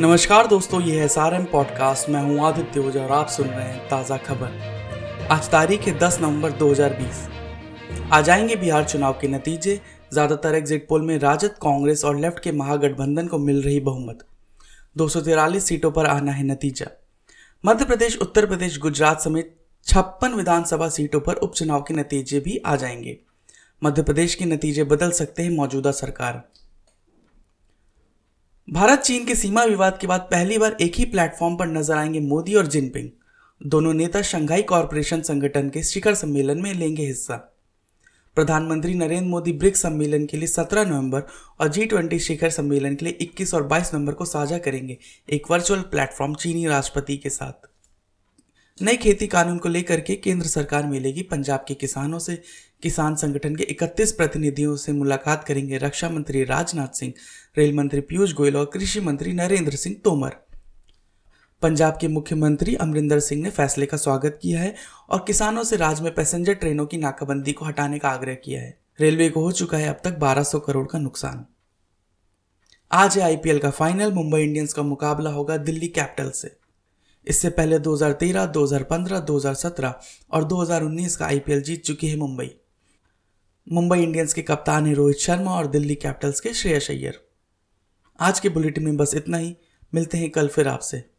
नमस्कार दोस्तों, ये है सारम पॉडकास्ट मैं हूँ आदित्य ओझा और आप सुन रहे हैं ताज़ा खबर। आज तारीख है 10 नवंबर 2020 आ जाएँगे बिहार चुनाव के नतीजे। ज़्यादातर एग्जिट पोल में राजद, कांग्रेस और लेफ़्ट के महागठबंधन को मिल रही बहुमत। दो सीटों पर आना है नतीजा। मध्य प्रदेश, उत्तर प्रदेश, गुजरात समेत छप्पन विधानसभा सीटों पर उपचुनाव के नतीजे भी आ जाएँगे। मध्य प्रदेश के नतीजे बदल सकते हैं मौजूदा सरकार। भारत, चीन के सीमा विवाद के बाद पहली बार एक ही प्लेटफॉर्म पर नज़र आएँगे मोदी और जिनपिंग। दोनों नेता शंघाई कॉरपोरेशन संगठन के शिखर सम्मेलन में लेंगे हिस्सा। प्रधानमंत्री नरेंद्र मोदी ब्रिक्स सम्मेलन के लिए 17 नवंबर और जी ट्वेंटी शिखर सम्मेलन के लिए 21 और 22 नवंबर को साझा करेंगे एक वर्चुअल प्लेटफॉर्म चीनी राष्ट्रपति के साथ। नए खेती कानून को लेकर के केंद्र सरकार मिलेगी पंजाब के किसानों से। किसान संगठन के 31 प्रतिनिधियों से मुलाकात करेंगे रक्षा मंत्री राजनाथ सिंह, रेल मंत्री पीयूष गोयल और कृषि मंत्री नरेंद्र सिंह तोमर। पंजाब के मुख्यमंत्री अमरिंदर सिंह ने फैसले का स्वागत किया है और किसानों से राज्य में पैसेंजर ट्रेनों की नाकाबंदी को हटाने का आग्रह किया है। रेलवे को हो चुका है अब तक 1200 करोड़ का नुकसान। आज है आईपीएल का फाइनल, मुंबई इंडियंस का मुकाबला होगा दिल्ली कैपिटल से। इससे पहले 2013, 2015, 2017 और 2019 का आईपीएल जीत चुकी है मुंबई। मुंबई इंडियंस के कप्तान है रोहित शर्मा और दिल्ली कैपिटल्स के श्रेयस अय्यर। आज के बुलेटिन में बस इतना ही। मिलते हैं कल फिर आपसे।